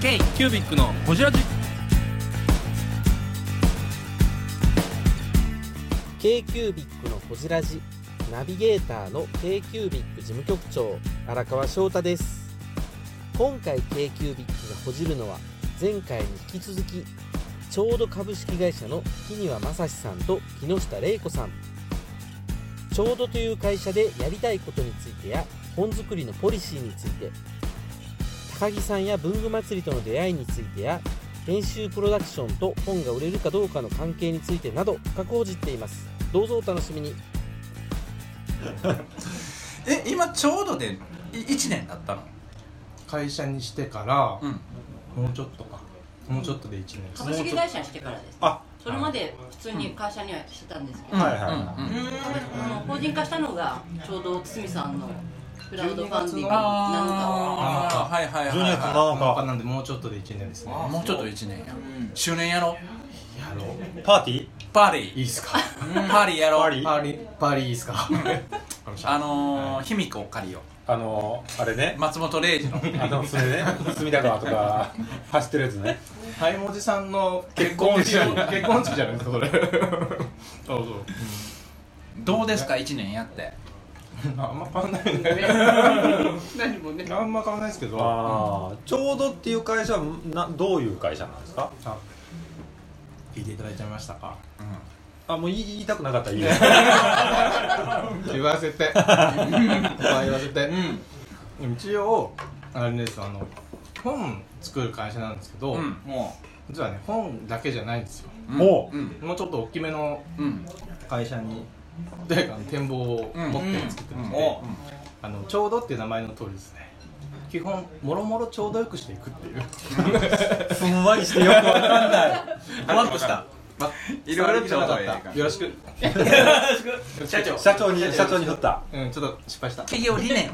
K キュービックのホジラジ。K q u b i c のほじラジ。ナビゲーターの k q u b i c 事務局長荒川翔太です。今回 k q u b i c がほじるのは前回に引き続きちょうど株式会社の木庭正史さんと木下玲子さん。ちょうどという会社でやりたいことについてや本作りのポリシーについて高木さんや文具祭りとの出会いについてや編集プロダクションと本が売れるかどうかの関係についてなど深く報じっています。どうぞお楽しみに。え今ちょうどでい1年だったの？会社にしてから、うん。もうちょっとか。もうちょっとで1年。株式会社にしてからですあそれまで普通に会社にはしてたんですけど、はいはいうん。うん。あの法人化したのがちょうど堤さんのクラウドファンディングなのかああはいはいはい12月は7日なんでもうちょっとで1年ですね。いもうちょっと1年や。周年やろやろう。パーティー？パーリー。いいっすか？パーリーやろパーリー？パーリー。パーリーいいっすか？あのー卑弥呼を借りよあのあれね。松本零士の。あのそれね。隅田川とか 走ってるやつね。はいもじさんの結婚式結婚式じゃないですかそれ。そうそう。どうですか？1年やって あんま変わんないよね。何もね。あんま変わんないですけど。ああちょうどっていう会社はなどういう会社なんですか？あ聞いていただいちゃいましたか。あもう言い言いたくなかったらいいよ 言わせて。言わせて、一応あれですあの本作る会社なんですけど、うん。も実はね本だけじゃないんですよ。うもうん。もうちょっと大きめのうん。会社にというか展望を持って作ってるん。で、あのちょうどっていう名前の通りですね。基本もろもろちょうどよくしていくっていう。ふんわりしてよくわかんない。ふわっとした。い。ろいろちょうどええかよろしく。社長。社長に社長に。振った。うんちょっと失敗した。企業理念。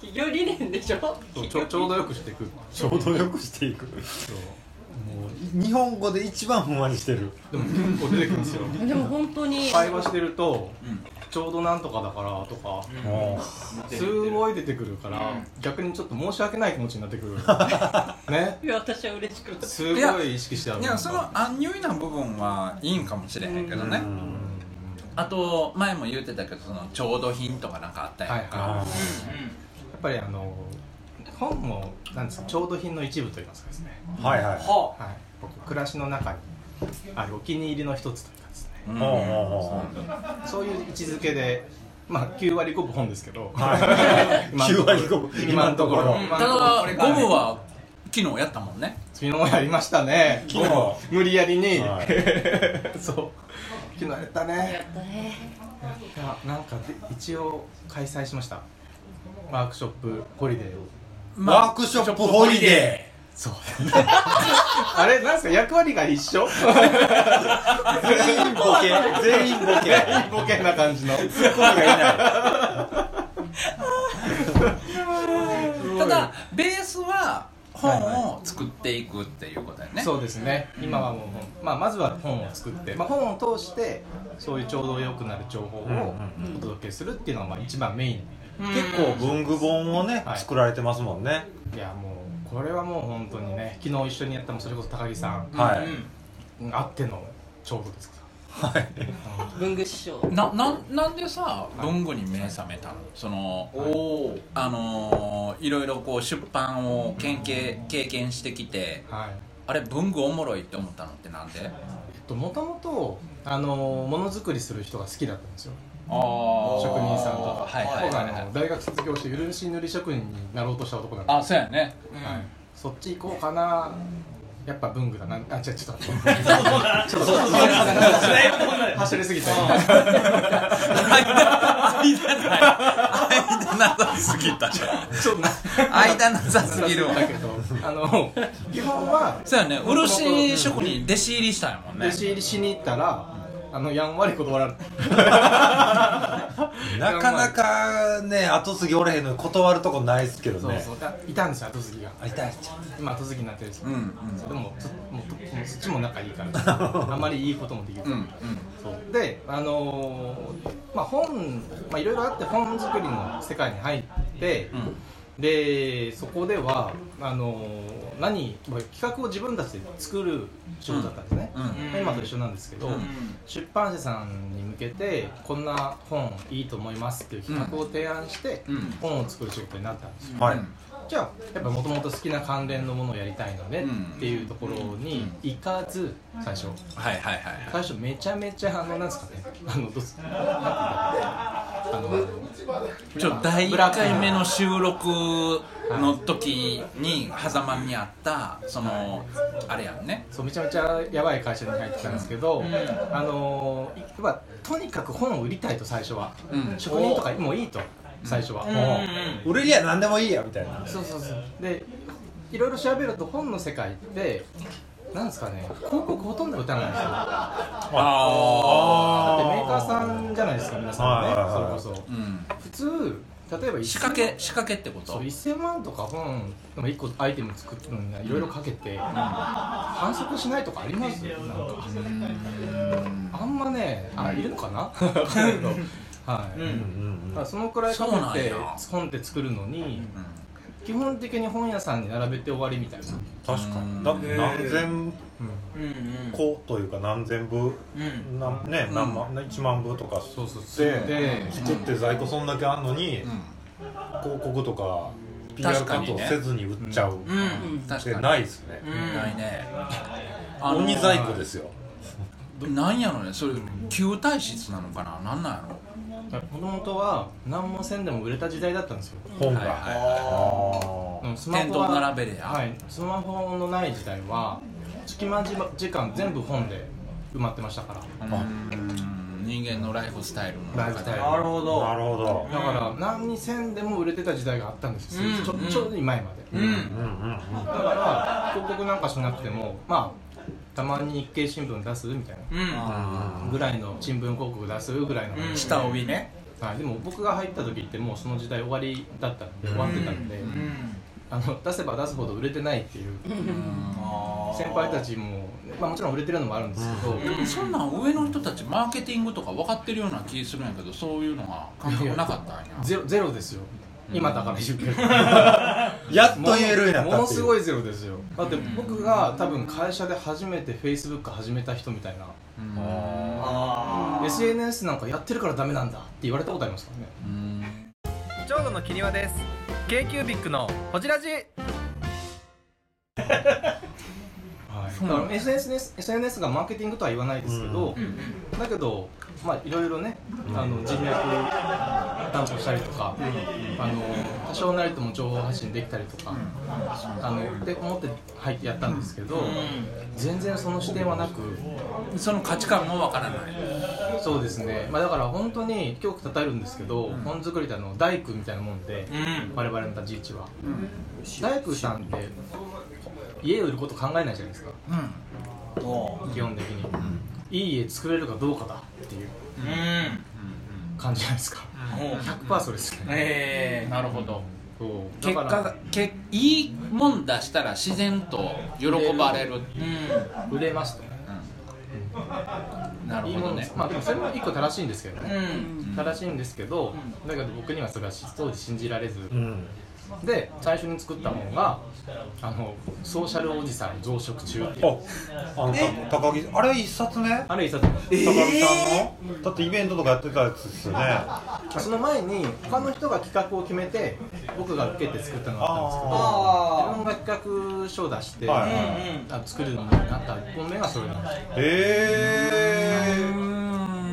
企業理念でしょ？ちょちょうどよくしていく。ちょうどよくしていく日本語で一番ふんわりしてる。でも結構出てくるんですよ。でも本当に。会話してると、ん。ちょうどなんとかだからとか、もすごい出てくるから、逆にちょっと申し訳ない気持ちになってくる。ね。いや私は嬉しくて。すごい意識してあるいやその安入な部分はいいんかもしれへんけどね。ううん。あと前も言ってたけどその調度品とかなんかあったやんか、はいはい。やっぱりあの本もなんですか調度品の一部といいますかですね、はいはい。はい、僕暮らしの中にあるお気に入りの一つというかですね。うん。そういう位置づけでまあ9割5分本ですけど、はい。今のところ。9割5分。今のところ。今たのところ。だゴムは昨日やったもんね。昨日やりましたね。昨日。無理やりに、はい。そう。昨日やったやねったね。いやなんかで一応開催しました。ワークショップホリデーをワークショップホリデそう。あれなんですか役割が一緒？ー全員ボケ。全員ボケ。ボケな感じの。ツッコミがいない。ただベースは本を作っていくっていうことだよね、そうですね。今はもう、まあ、まずは本を作って、まあ、本を通してそういうちょうど良くなる情報をお届けするっていうのがまあ一番メイン。結構文具本をねはい。作られてますもんね。いやもうこれはもう本当にね昨日一緒にやったもそれこそ高木さんはい。あってのちょうどですかはい。文具師匠。なななんでさ文具に目覚めたの？そのあのーいろいろこう出版を経験経験してきてはい。あれ文具おもろいって思ったのってなんで？えっともともとあのものづくりする人が好きだったんですよ。ああ職人さんとか。はいはいはい。はいの大学卒業して漆塗り職人になろうとした男なんであそうやね。はい、そっち行こうかなやっぱ文具だな。あ違うちょっとちょっと走りすぎた間なさすぎたじゃんちょっと間なさすぎるわだけどあの基本はそうやね漆職人弟子入りしたんやもんね弟子入りしに行ったらあのやんわり断られ なかなかね後継ぎおれへんのに断るとこないですけどね。そうそう。だいたんですよ後継ぎが。あ痛い今後継ぎになってるんですよ、うんうん。でもそもうもうそっちも仲いいから。あまりいいこともできる、うんうん。そう。であのーまあ本まあいろいろあって本作りの世界に入って、でそこではあの何まあ企画を自分たちで作る仕事だったんですね、うん。今と一緒なんですけど、うん。出版社さんに向けてこんな本いいと思いますっていう企画を提案して、うん。本を作る仕事になったんですよ、はいじゃあやっぱもともと好きな関連のものをやりたいのねうん。っていうところに行かず最初。はいはいはいはい。最初めちゃめちゃあのなんですかね。あのどうすあのちょ第1回目の収録の時に狭間にあったそのあれやんね。そうめちゃめちゃやばい会社に入ってたんですけど、あのやっぱとにかく本を売りたいと最初は、うん。職人とかもういいと最初は、もう売れりゃ何でもいいやみたいな。そうそうそう。でいろいろ調べると本の世界ってなんですかね広告ほとんど打たないんですよ。だあってメーカーさんじゃないですか皆さんね。それこそ。うん。普通例えば仕掛け仕掛けってこそうと1000万とか本1個アイテム作るのにいろいろかけて、反則しないとかあります？なんか。あんまねあいるのかな？はい、うん。そのくらいかそうなんけてや。本って作るのにうん基本的に本屋さんに並べて終わりみたいな、確かに。だって何千うん。うん個というか何千部うん。なんね何万1万部とかそうそう。そうでで作って在庫そんだけあんのにうん。広告とか PR カット確かにねせずに売っちゃう。っうん。て確かに。ないですね。ないね。あの鬼在庫ですよ。なんやろね。それ旧体質なのかな。なんなんやろもともとは何もせんでも売れた時代だったんですよ。本が。はいはいあうんスマホは並べりゃはい。スマホのない時代は隙間時間全部本で埋まってましたから。うん。人間のライフスタイルのライフスタイル。なるほーど。なるほど。だから何にせんでも売れてた時代があったんですよ、うん。ちょちょうど前まで、うんうんうんうん。だから広告なんかしなくてもまあたまに日経新聞出すみたいな。うん。ぐらいの新聞広告出すぐらいの下帯ね。はい、でも僕が入った時ってもうその時代終わりだったんで終わってたんで、うん。あの出せば出すほど売れてないっていう。先輩たちも、まあ、もちろん売れてるのもあるんですけど、でもそんなん上の人たちマーケティングとか分かってるような気するんやけどそういうのが感覚なかったんや。ゼロゼロですよ今だから言うけど。やっと言えるようになったっていう。ものすごいゼロですよ。だって僕が多分会社で初めて Facebook 始めた人みたいな。あー。SNS なんかやってるからダメなんだって言われたことありますからね。うん。長野のキニワです。K q b i c のほじラジ。はい、だから SNS, SNS がマーケティングとは言わないですけど、だけどまあいろいろねあの人脈担保したりとか、あの多少なりとも情報発信できたりとか、あのって思って入ってやったんですけど、全然その視点はなくその価値観も分からない。そうですね、まあ、だから本当に今日たたえるんですけど、本作りってあの大工みたいなもんで、我々の立ち位置は、大工さんって家売ること考えないじゃないですか。うん。基本的に、いい家作れるかどうかだっていう。うん感じじゃないですか、100%それですね、ええなるほど。そう。結果がけいいもん出したら自然と喜ばれる売れますと。ねなるいいものほどねまあでもそれも一個正しいんですけどね、うん。正しいんですけど、だけど僕にはそれは当時信じられず、うんで最初に作った本があのソーシャルおじさん増殖中っていう。ああのた高木あれ一冊ねあれ一冊高木さんの？だってイベントとかやってたやつですよね。その前に他の人が企画を決めて僕が受けて作ったのがあったんですけどあ自分が企画書を出して、はいあ作るようになった1本目がそれなんですよ。へ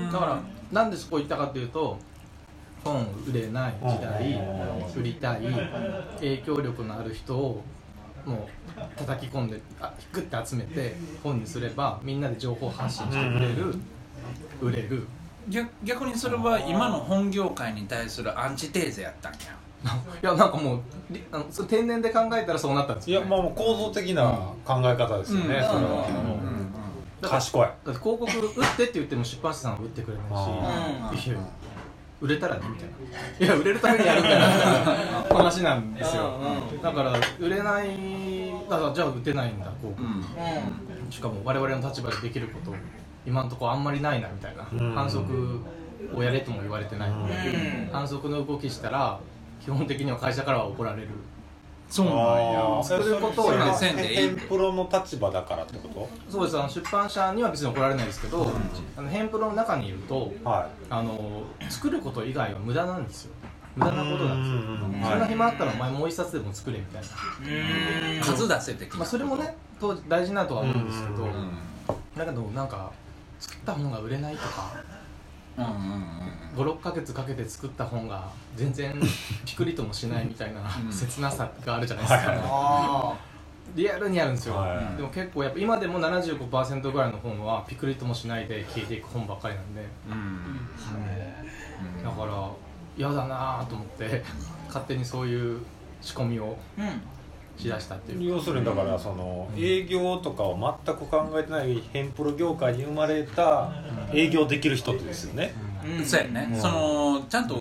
えだからなんでそこ行ったかというと本売れない時代売りたい影響力のある人をもう叩き込んであグッて集めて本にすればみんなで情報発信してくれる売れる。逆逆にそれは今の本業界に対するアンチテーゼやったんや。いやなんかもうりあのそれ天然で考えたらそうなったんですよ、ね、いやまあもう構造的な考え方ですよね、それは、だから賢い。だって広告売ってって言っても出版社さんは売ってくれないし、いや売れたらねみたいな。いや売れるためにやるんだよみたいな話なんですよ。だから売れないだからじゃあ売ってないんだ広告、しかも我々の立場でできること今のところあんまりないなみたいな、うん。反則をやれとも言われてないので、うん。反則の動きしたら基本的には会社からは怒られるそうなんそういうことをそれはせんでいンプロの立場だからってこそうです。あの出版社には別に怒られないですけど、あのヘンプロの中にいるととはあの作ること以外は無駄なんですよ。無駄なことなんですよ。うんそんな暇あったらお前もう一冊でも作れみたいな、数出せ的まあ、それもね当時大事なとは思うんですけど、うんうんだけどなんか作った本が売れないとかうんうん56ヶ月かけて作った本が全然ピクリともしないみたいな うん。切なさがあるじゃないですか、はリアルにあるんですよ、はいでも結構やっぱ今でも75%ぐらいの本はピクリともしないで消えていく本ばっかりなんで、うん。うんだから嫌だなと思って勝手にそういう仕込みをしだしたっていう。要するにだからその営業とかを全く考えてないヘンプロ業界に生まれた営業できる人ってですよね。そうやね、うん。そのちゃんと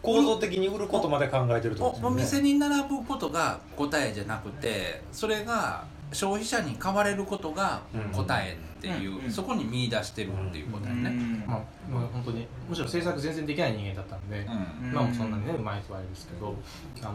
構造的に売ることまで考えてるっておことですよね。お店に並ぶことが答えじゃなくてそれが消費者に買われることが答えっていう、そこに見出してるっていうことやね、まあ、まあ本当にむしろ制作全然できない人間だったんで、うん。今もそんなにねうまいとはあれですけどあの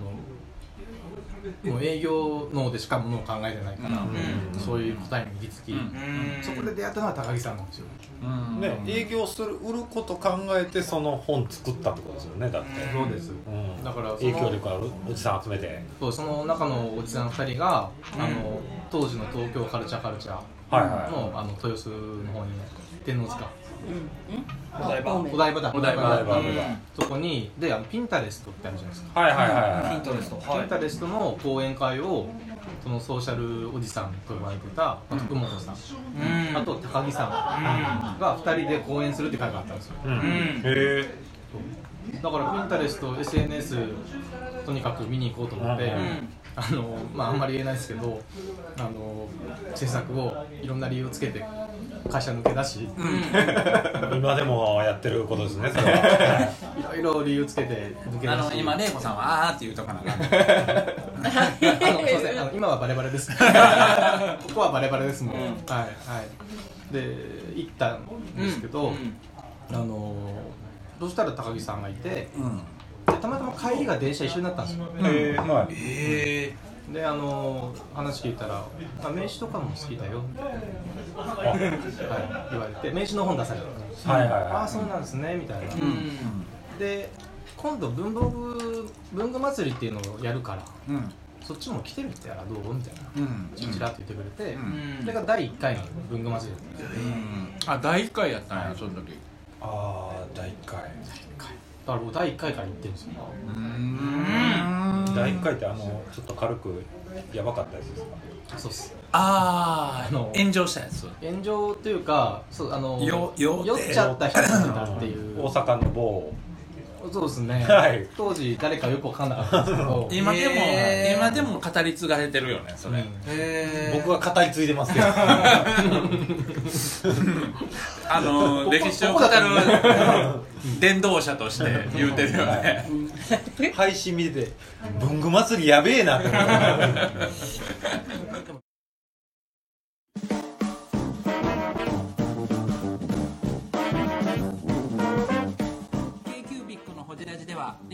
もう営業脳でしかものを考えてないから、うん。そういう答えに行き着き、うん。そこで出会ったのは高木さんなんですよ、うん。ね営業する売ること考えてその本作ったってことですよねだって。そうですうん。だからその影響力あるおじさん集めて。そうその中のおじさん2人が、あの当時の東京カルチャーカルチャーはいはい。の,、あの豊洲の方に天王塚お台場。お台場だ。お台場お台場お台そこにであのピンタレストってあるじゃないですか。はいはいはいはい。トレスト。ピンタレストの講演会をそのソーシャルおじさんと呼ばれてたまあ徳本さん、あと高木さん。が2人で講演するって会があったんですよ。うん。へえだからピンタレスト SNS とにかく見に行こうと思って、うんあのまああんまり言えないですけどあの制作をいろんな理由をつけて会社抜け出し、今でもやってることですねそれは。いろいろ理由つけて抜け出しあの今玲子さんはあーって言うとかな あのすいませんあの今はバレバレです。ここはバレバレですもん、はいはい。で行ったんですけど、あのどうしたら高木さんがいてうん。でたまたま帰りが電車一緒になったんですよ。へえはいえであの話聞いたら「あ名刺とかも好きだよ」みたいな、はい、言われて名刺の本出されたはいはいはい。ああそうなんですね」みたいな、で今度文房具文具祭りっていうのをやるからうん。うんそっちも来てみたらどう？みたいな。うん。チラッと言ってくれて、うん。それが第1回の文具祭りだったんですよ。うん。あ第1回やったんやその時。ああ第1回だから僕第1回から行ってるんですよ。うん。第1回ってあのちょっと軽くやばかったやつですか？そうっす。ああのあ炎上したやつ。炎上っていうかそうあのよ酔酔って。っちゃった人がいたっていう。大阪の某そうですね、はい。当時誰かよく分かんなかったんですけど。今でも今でも語り継がれてるよねそれ、うん。へ僕は語り継いでますけど。あの歴史を語る伝道者として言うてるよね。配信見てて文具祭りやべえなって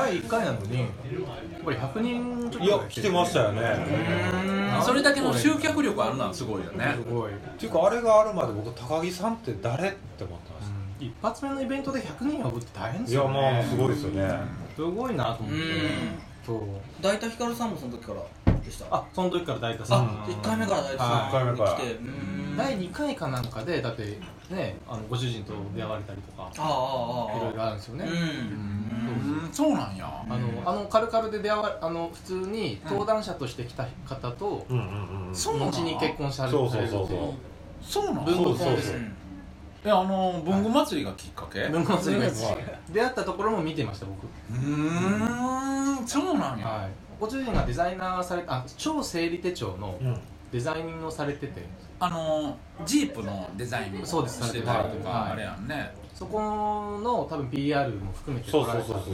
第1回なのにやっぱり100人ちょっといや来てましたよね。それだけの集客力あるのはすごいよね。すごい、っていうかあれがあるまで僕高木さんって誰って思ってまし一発目のイベントで100人呼ぶって大変ですたいやよねまあすごいですよね。すごいなと思って。そう。大田ヒカルさんもその時からでした？あその時から大田さん。あ1回目から大田はい。さん一回目から。来てうん第2回かなんかでだってねあのご主人と出会われたりとかあああああいろいろあるんですよね、うん。うん。そうなんや。あのあのカルカルで出会わあの普通に登壇者として来た方と、うんうんうんそうなん後に結婚されてそうそうそうそう。そうなん文そうそうそう。具コンですえあの文具祭りがきっかけ？う文具祭りが出会ったところも見てました僕。ーん。そうなんや、はい。ご主人がデザイナーされあ超整理手帳のうん。デザインをされててあのジープのデザインもそうです。してたりとか、はい。あれやんね。そこの多分 PR も含めてそうそうそう。そう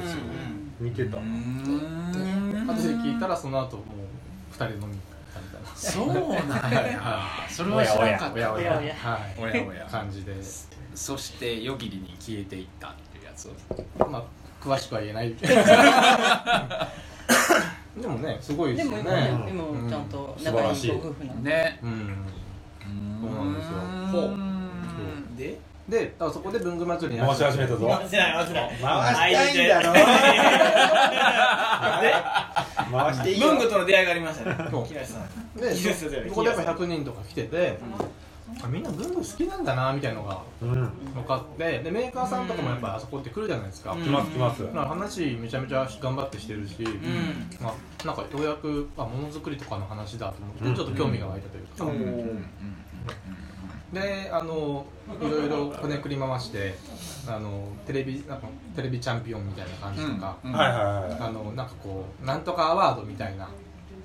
見てた。後で聞いたらその後もう2人で飲みそうなんや。それは知らんかった。おやおや。おやおや。はい。おやおや感じで。そして夜霧に消えていったっていうやつ。まあ詳しくは言えない でもねすごいでよですも今ねね今うんもちゃんと仲いいご夫婦なんで。ね。うんそうなんですよ。ほう。でであそこで文具祭りに回し始めたぞ。回せない回せない回したいんだろ。回していいよ。文具との出会いがありましたね。そう。木梨さん。でそこでやっぱ100人とか来てて、あみんな文具好きなんだなみたいなのがうん。分かってでメーカーさんとかもやっぱあそこって来るじゃないですか、うん。来ます来ます。話めちゃめちゃ頑張ってしてるし、うん。まあ、なんかようやくあものづくりとかの話だと思って、うんちょっと興味が湧いたというか、うんであのいろいろこねくり回してあのテレビなんかテレビチャンピオンみたいな感じとか、うんはいはいはいあのなんかこうなんとかアワードみたいな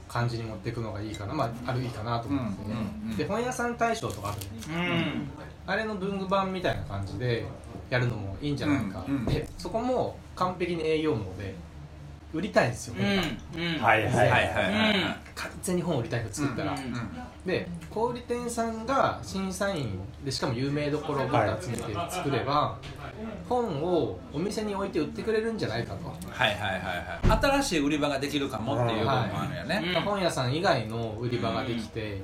感じに持っていくのがいいかな。まああるいいかなと思うんですよね、うんうんで本屋さん大賞とかあるじゃないですか。うん。あれの文具版みたいな感じでやるのもいいんじゃないか、うんうんでそこも完璧に営業網で売りたいんですよ、うんうん。はいはいはいはい。はいはい完全に本売りたいの作ったら、うん。で小売店さんが審査員でしかも有名どころをまた集めて作れば、本をお店に置いて売ってくれるんじゃないかと、はいはいはいはい。新しい売り場ができるかもっていう部分もあるよね、うん。本屋さん以外の売り場ができて、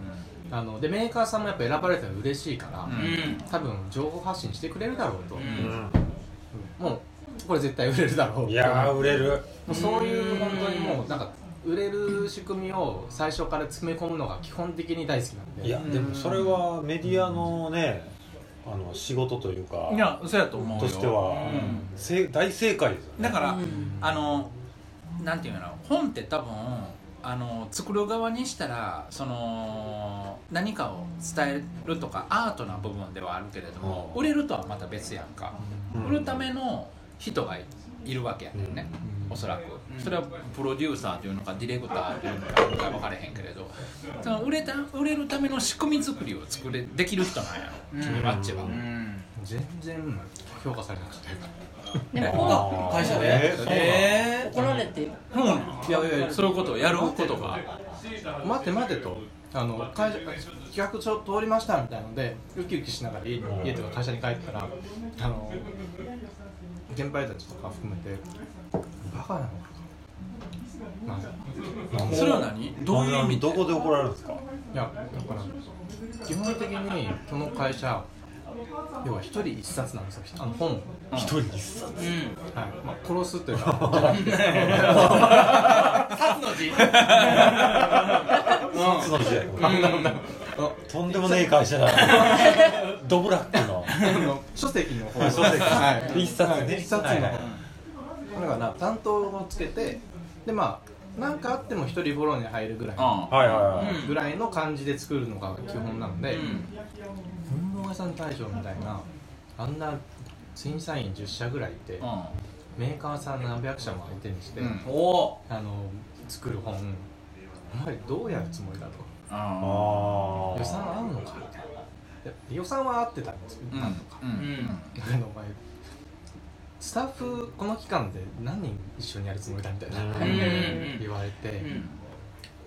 あのでメーカーさんもやっぱ選ばれたら嬉しいから、うん。多分情報発信してくれるだろうと、うん。うん。もうこれ絶対売れるだろう。いやー売れる。そういう本当にもうなんか売れる仕組みを最初から詰め込むのが基本的に大好きなんで。いやでもそれはメディアのねあの仕事というかいやそうやと思うよとしては、うん。せ大正解ですよね。だから、うん。あのなんていうの本って多分あの作る側にしたらその何かを伝えるとかアートな部分ではあるけれども、うん。売れるとはまた別やんか、うん。売るための人がいるわけやねんね、おそらく。それはプロデューサーというのかディレクターというのか分からへんけれど。その売れた売れるための仕組み作りを作れできる人なんやろ。君マッチは、うん。全然評価されなくてでもあ会社で？えーえ怒られて。そうなん。いや。いやいやそういうことをやることが。待て待てと。あの会社企画書通りましたみたいなのでウキウキしながら家に家とか会社に帰ったらあの先輩たちとか含めてバカなのかな？それは何？どういう意味？どこで怒られるんですか？いやだから基本的にその会社要は一人一冊なんですよ。あの本を。一人一冊。ーうん。はい。まあ、殺すというか。じゃなくて札の字冊の時代とんでもねえ会社だ ドブラック書籍の方。書籍。はい、一冊ね。はい。一冊のはいはい方だから担当をつけてでまあ何かあっても一人フォローに入るぐらいぐらいの感じで作るのが基本なので、うん。文房具屋さん大賞みたいなあんな審査員10社ぐらいいて、メーカーさん何百社も相手にして、うん。あの作る本お前どうやるつもりだと。予算合うのかみたいな。で予算は合ってたんですけど、うん。なんとか。うん。うん。だけどお前。スタッフこの期間で何人一緒にやるつもりだみたいな、うん。言われて、うん。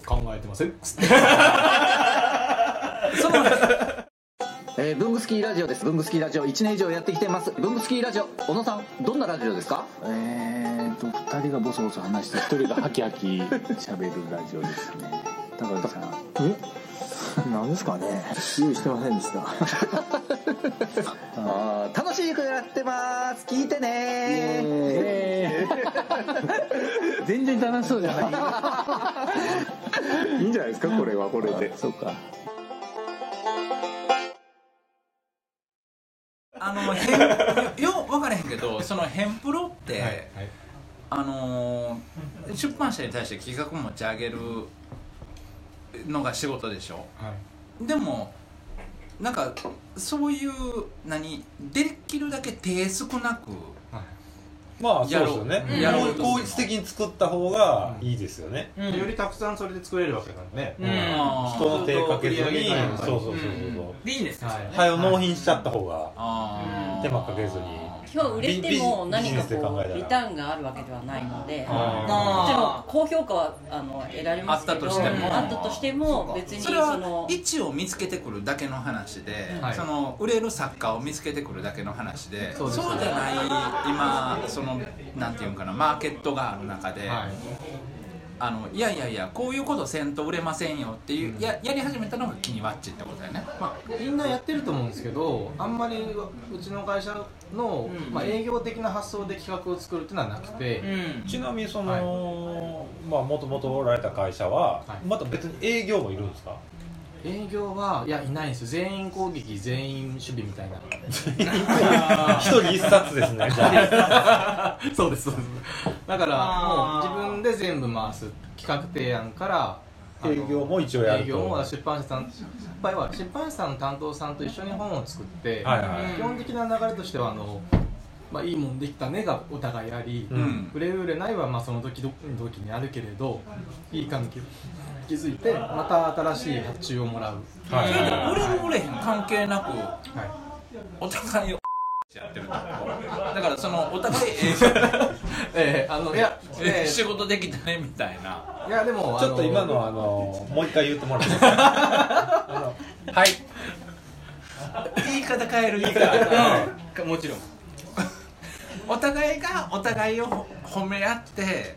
考えてませんっつって。えー、ブングスキーラジオです。ブングスキーラジオ。1年以上やってきてます。ブングスキーラジオ小野さんどんなラジオですか？えーと2人がボソボソ話して1人がハキハキ喋るラジオですね。高木さん。え？なんですかね。用意してませんでした。楽しくやってます。聞いてね。全然楽しそうじゃない。いいんじゃないですかこれはこれで。そうか。あの変よよ分からへんけどその変プロって、はいはい。あのー出版社に対して企画持ち上げるのが仕事でしょ。はい。でもなんかそういう何できるだけ手少なくまあそうですよね。う。ん。効率的に作った方がいいですよね、よりたくさんそれで作れるわけなんで、うん。人の手かけずにそうそうそう。そうでいいん。ですかはいはよ納品しちゃった方があ手間かけずに今日売れてもビ何かこうリターンがあるわけではないのでもちろんあ高評価はあの得られますけどあったとしても。あったとしても別にそそれはの位置を見つけてくるだけの話で、はい。その売れる作家を見つけてくるだけの話でそうじゃない今そのなんていうんかなマーケットがある中で、はいあのいやいやいやこういうことせんと売れませんよっていう、ややり始めたのがキニワッチってことだよね、まあ、みんなやってると思うんですけどあんまりうちの会社の、まあ、営業的な発想で企画を作るっていうのはなくて、うん。ちなみにその、まあもともとおられた会社は、はい。また別に営業もいるんですか？営業はいやいないんですよ。全員攻撃全員守備みたいな。一人一冊ですね じゃそうですそうです。だからもう自分で全部回す企画提案からあ営業も一応やると。営業も出版社さん失敗は出版社さんの担当さんと一緒に本を作って、はいはい。基本的な流れとしてはあの、まあ、いいもんできたねがお互いあり、うん。売れる売れないはまあその時々時にあるけれどいい関係を築いてまた新しい発注をもらう、はい。それで売れる売れへん関係なくはい。お互いを やってるだからそのお互い営業 えーあのいや、えー仕事できたねみたいな。いやでもちょっと今のあのもう一回言ってもらっていいですか？あ のはい。言い方変える言いうん。もちろん。お互いがお互いを褒め合って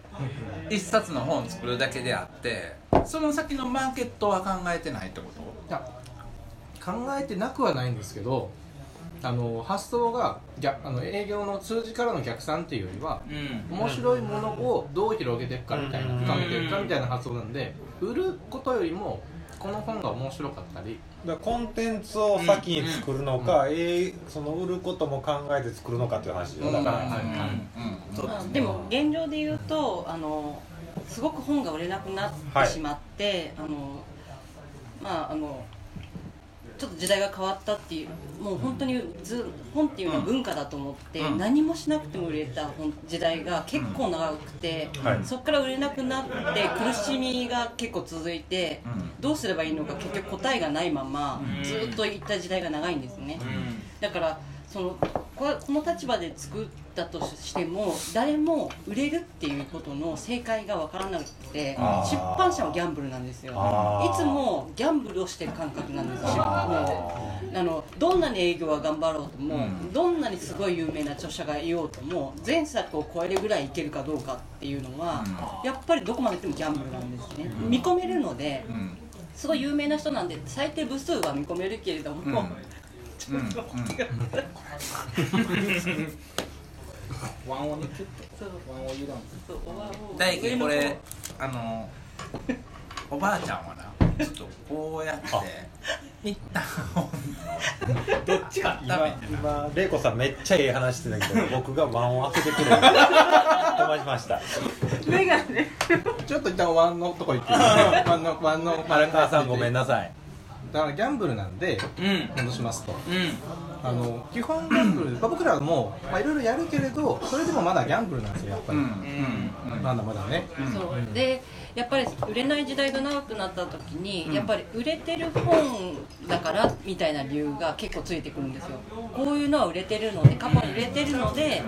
一冊の本を作るだけであってその先のマーケットは考えてないってこと？いや考えてなくはないんですけどあの発想が逆あの営業の数字からの逆算っていうよりはうん。面白いものをどう広げていくかみたいなうん。深めていくかみたいな発想なんで売ることよりもこの本が面白かったり。だコンテンツを先に作るのか、えーその売ることも考えて作るのかっていう話よ。だから、はいはいそうまあでも現状で言うとあのすごく本が売れなくなってしまって、あのまああのちょっと時代が変わったっていうもう本当にず本っていうのは文化だと思って、うん。何もしなくても売れた本時代が結構長くて、はい。そこから売れなくなって苦しみが結構続いて、どうすればいいのか結局答えがないまま、うん。ずっといった時代が長いんですね。だからそのここの立場で作ったとしても誰も売れるっていうことの正解が分からなくて出版社はギャンブルなんですよ。いつもギャンブルをしてる感覚なんですよ。もうあのどんなに営業は頑張ろうとも、うん。どんなにすごい有名な著者がいようとも前作を超えるぐらいいけるかどうかっていうのは、やっぱりどこまでいってもギャンブルなんですね、見込めるのでうん。すごい有名な人なんで最低部数は見込めるけれども、うん。うん。うん。ワンオにキュッとワンオユダンそうおばもう大輝これあのおばあちゃん。はなちょっとこうやって一旦どっちか今今玲子さん。めっちゃええ話してたけど僕がワンを開けてくれる飛ばしました目がねちょっと一旦ワンのとこ行ってワンのワンの荒川さん。ごめん。なさいだからギャンブルなんでうん。戻しますと。うん。あの基本ギャンブル、まあ、僕らもまあいろいろやるけれどそれでもまだギャンブルなんですよやっぱり、うん。うん。まだまだね、そう。でやっぱり売れない時代が長くなった時に、うん。やっぱり売れてる本だからみたいな理由が結構ついてくるんですよ。こういうのは売れてるので過去に売れてるので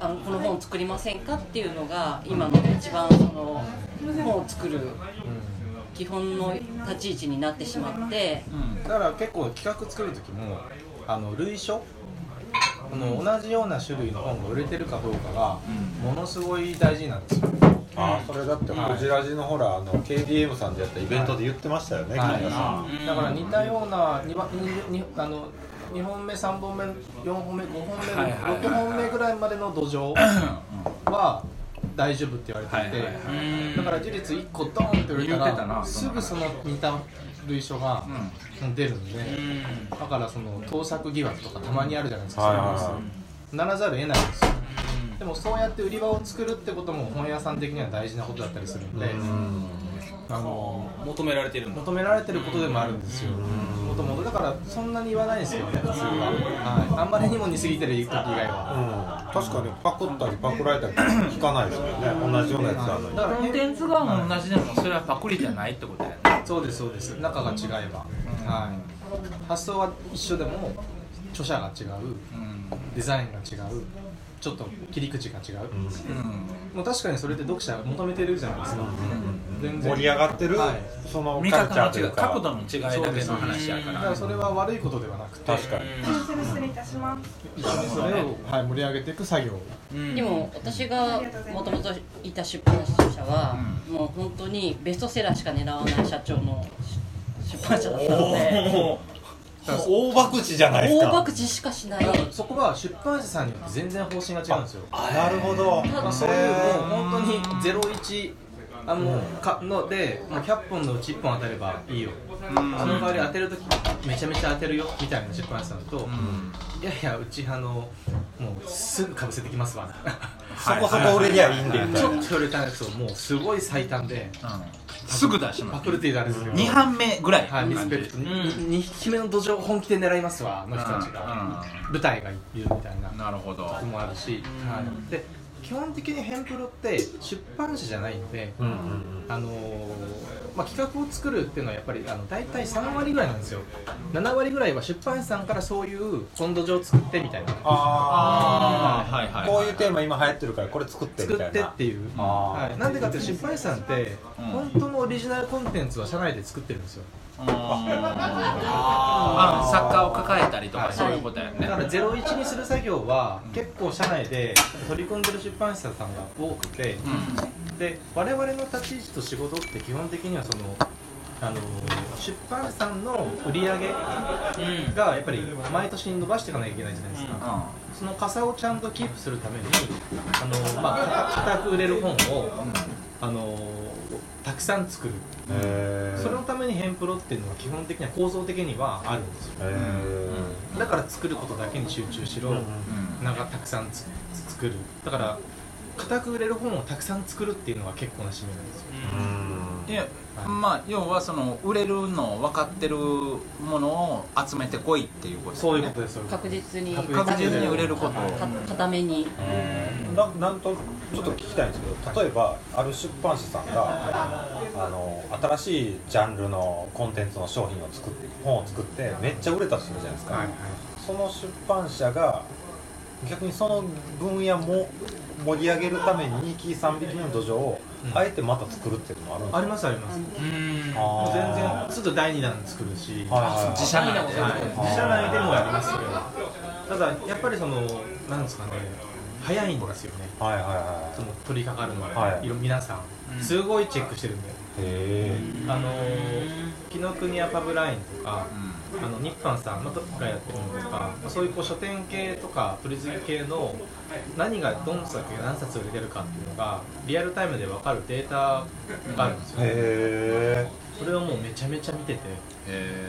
あのこの本作りませんかっていうのが今の一番その本を作る基本の立ち位置になってしまって。だから結構企画作る時もあの類書？この同じような種類の本が売れてるかどうかがものすごい大事なんですよ。ああそれだってはい。こじらじのほらあの KDM さんでやったイベントで言ってましたよね、はい。木村さん。だから似たような 2, 番ににあの2本目3本目4本目5本目、はいはいはい6本目ぐらいまでの土壌は大丈夫って言われていて、だから事実1個ドーンって売れたらすぐその似た類書が出るんで、うん。だからその盗作疑惑とかたまにあるじゃないですか、そうならざるを得ないんですよでもそうやって売り場を作るってことも本屋さん的には大事なことだったりするんで、うん。あの求められてる求められてることでもあるんですよ。もともとだからそんなに言わないですよね普通は、はい、あんまりにも似すぎてる時以外は、うん、確かにパクったりパクられたり聞かないですよね。同じようなやつあるのに。コンテンツが同じでもそれはパクリじゃないってことだよね。そうですそうです。中が違えば、はい、発想は一緒でも著者が違う、デザインが違うちょっと切り口が違う、もう確かにそれって読者が求めてるじゃないですか、全然。盛り上がってるはい。その見カルチャう角度の違いだけの話やかだかららそれは悪いことではなくて。確かに。失礼いたします。一緒にそれを、はい、盛り上げていく作業。でも私がもともといた出版社は、もう本当にベストセラーしか狙わない社長の出版社だったので大博打じゃないですか大博打しかしない。だからそこは出版社さんによって全然方針が違うんですよ。なるほど。まあ、そういうもう本当に01あのかのでもう100本のうち1本当たればいいよ。その代わり当てるときめちゃめちゃ当てるよみたいな出版社さんと、いやいやうちあのもうすぐかぶせてきますわ。そこそこ売れりゃいいんでみたい。なちょっと売れたやつをもうすごい最短で、すぐ出します。パクるって言うとあれですけど2版目ぐらい。はい、リスペクト、2匹目の土壌を本気で狙いますわあの人たちが、舞台がいるみたいな。なるほど。こともあるし、はい、で基本的にヘンプロって出版社じゃないので、あのーまあ、企画を作るっていうのはやっぱりあの大体3割ぐらいなんですよ。7割ぐらいは出版社さんからそういう本土壌を作ってみたいな。あー。はいはいこういうテーマ今流行ってるからこれ作ってみ作ったいな。てっていう、あはい、なんでかっていうと出版社さんって本当のオリジナルコンテンツは社内で作ってるんですよ。あ作家を抱えたりとかそういうことやね。だから01にする作業は結構社内で取り組んでる出版社さんが多くて、で我々の立ち位置と仕事って基本的にはそのあの出版社さんの売り上げがやっぱり毎年伸ばしていかなきゃいけないじゃないですか、その傘をちゃんとキープするためにあの、まあ、か固く売れる本を、あのたくさん作る。それのためにヘンプロっていうのは基本的には構造的にはあるんですよ、だから作ることだけに集中しろ、なんかたくさんつ作る。だから固く売れる本をたくさん作るっていうのが結構な使命なんですよ、いやまあ要はその売れるの分かってるものを集めてこいっていうことそういうことです確実に。確実に売れること。固めに。ななんとちょっと聞きたいんですけど例えばある出版社さんがあの新しいジャンルのコンテンツの商品を作って本を作ってめっちゃ売れたとするじゃないですか、その出版社が逆にその分野も盛り上げるために2匹3匹目の土壌をあえてまた作るっていうのもあるんですか？ありますあります。うん。もう全然ちょっと第2弾作るし、はいはいはい。自社内で、はい自社内でもやりますけど。ただやっぱりそのなんですかね。早いんですよね。はいはいはいその取り掛かるのが、はい。皆さん。すごいチェックしてるんで。へあの紀ノ国屋パブラインとか、あの日販さんのがやってるのとかそういうこう書店系とか取り次ぎ系の何がどの作が何冊売れてるかっていうのがリアルタイムで分かるデータがあるんですよ、へそれをもうめちゃめちゃ見てて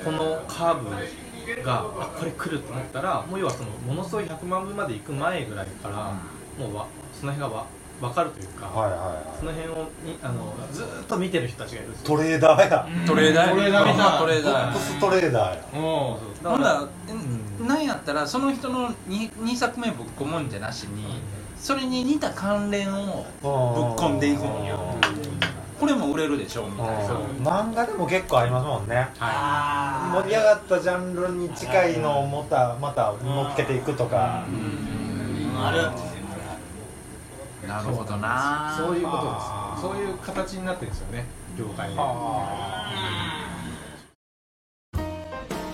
このカーブがあこれ来ると思ったらもう要はそのものすごい100万部まで行く前ぐらいから、もうわその辺がわ分かるというか、はいはいはい。その辺をにあのずーっと見てる人たちがいるんですよ。トレーダーや。トレーダーや。トレーダーみんなトレーダーや。トップストレーダーや。ほほんだらなんやったらその人の 2, 2作目ぶっ込むんじゃなしにそれに似た関連をぶっ込んでいくんよ。これも売れるでしょみたいな。漫画でも結構ありますもんね、盛り上がったジャンルに近いのをまたまた乗っけていくとか、なるほどな。そういうことです。そういう形になってるんですよね。業界で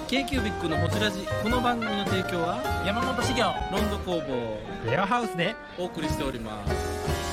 k q b i c のホジラジ。この番組の提供は山本資源ロンド工房。レアハウスでお送りしております